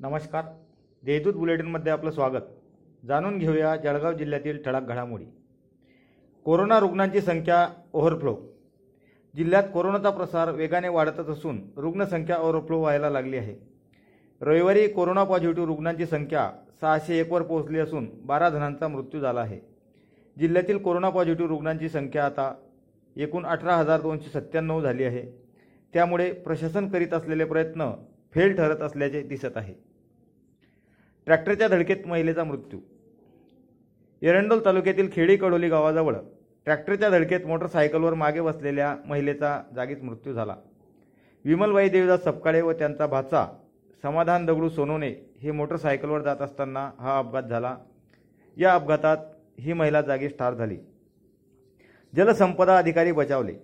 नमस्कार. देहदूत बुलेटिनमध्ये आपलं स्वागत. जाणून घेऊया जळगाव जिल्ह्यातील ठळक घडामोडी. कोरोना रुग्णांची संख्या ओव्हरफ्लो जिल्ह्यात कोरोनाचा प्रसार वेगाने वाढतच असून रुग्णसंख्या ओव्हरफ्लो व्हायला लागली आहे. रविवारी कोरोना पॉझिटिव्ह रुग्णांची संख्या सहाशे एकवर पोहोचली असून बारा जणांचा मृत्यू झाला आहे. जिल्ह्यातील कोरोना पॉझिटिव्ह रुग्णांची संख्या आता एकूण अठरा हजार दोनशे सत्त्याण्णव झाली आहे. त्यामुळे प्रशासन करीत असलेले प्रयत्न फेल ठरत असल्याचे दिसत आहे. ट्रॅक्टरच्या धडकेत महिलेचा मृत्यू. एरंडोल तालुक्यातील खेडी कडोली गावाजवळ ट्रॅक्टरच्या धडकेत मोटरसायकलवर मागे बसलेल्या महिलेचा जागीच मृत्यू झाला. विमलबाई देवदास सपकाळे व त्यांचा भाचा समाधान दगडू सोनोने हे मोटरसायकलवर जात असताना हा अपघात झाला. या अपघातात ही महिला जागीच ठार झाली. जलसंपदा अधिकारी बचावले.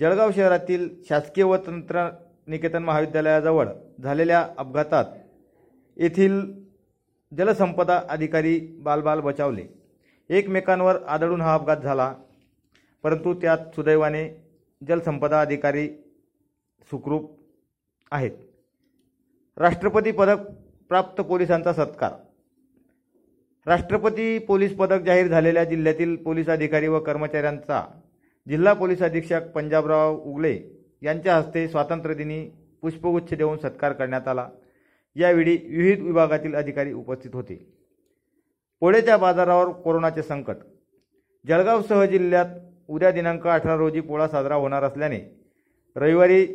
जळगाव शहरातील शासकीय व तंत्रनिकेतन महाविद्यालयाजवळ झालेल्या अपघातात येथील जलसंपदा अधिकारी बालबाल बचावले. एकमेकांवर आदळून हा अपघात झाला परंतु त्यात सुदैवाने जलसंपदा अधिकारी सुखरूप आहेत. राष्ट्रपती पदक प्राप्त पोलिसांचा सत्कार. राष्ट्रपती पोलीस पदक जाहीर झालेल्या जिल्ह्यातील पोलीस अधिकारी व कर्मचाऱ्यांचा जिल्हा पोलीस अधीक्षक पंजाबराव उगले यांच्या हस्ते स्वातंत्र्यदिनी पुष्पगुच्छ देऊन सत्कार करण्यात आला. यावेळी विविध विभागातील अधिकारी उपस्थित होते. पोळ्याच्या बाजारावर कोरोनाचे संकट. जळगावसह जिल्ह्यात उद्या दिनांक अठरा रोजी पोळा साजरा होणार असल्याने रविवारी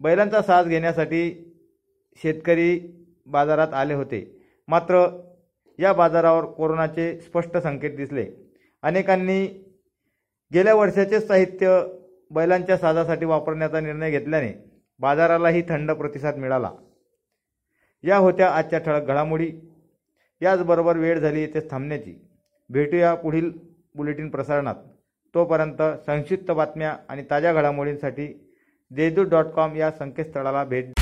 बैलांचा साज घेण्यासाठी शेतकरी बाजारात आले होते. मात्र या बाजारावर कोरोनाचे स्पष्ट संकेत दिसले. अनेकांनी गेल्या वर्षाचे साहित्य बैलांच्या साजासाठी वापरण्याचा निर्णय घेतल्याने बाजारालाही थंड प्रतिसाद मिळाला. या होत्या आजच्या ठळक घडामोडी. याचबरोबर वेळ झाली येथे थांबण्याची. भेटूया पुढील बुलेटिन प्रसारणात. तोपर्यंत संक्षिप्त बातम्या आणि ताज्या घडामोडींसाठी देजू डॉट कॉम या संकेतस्थळाला भेट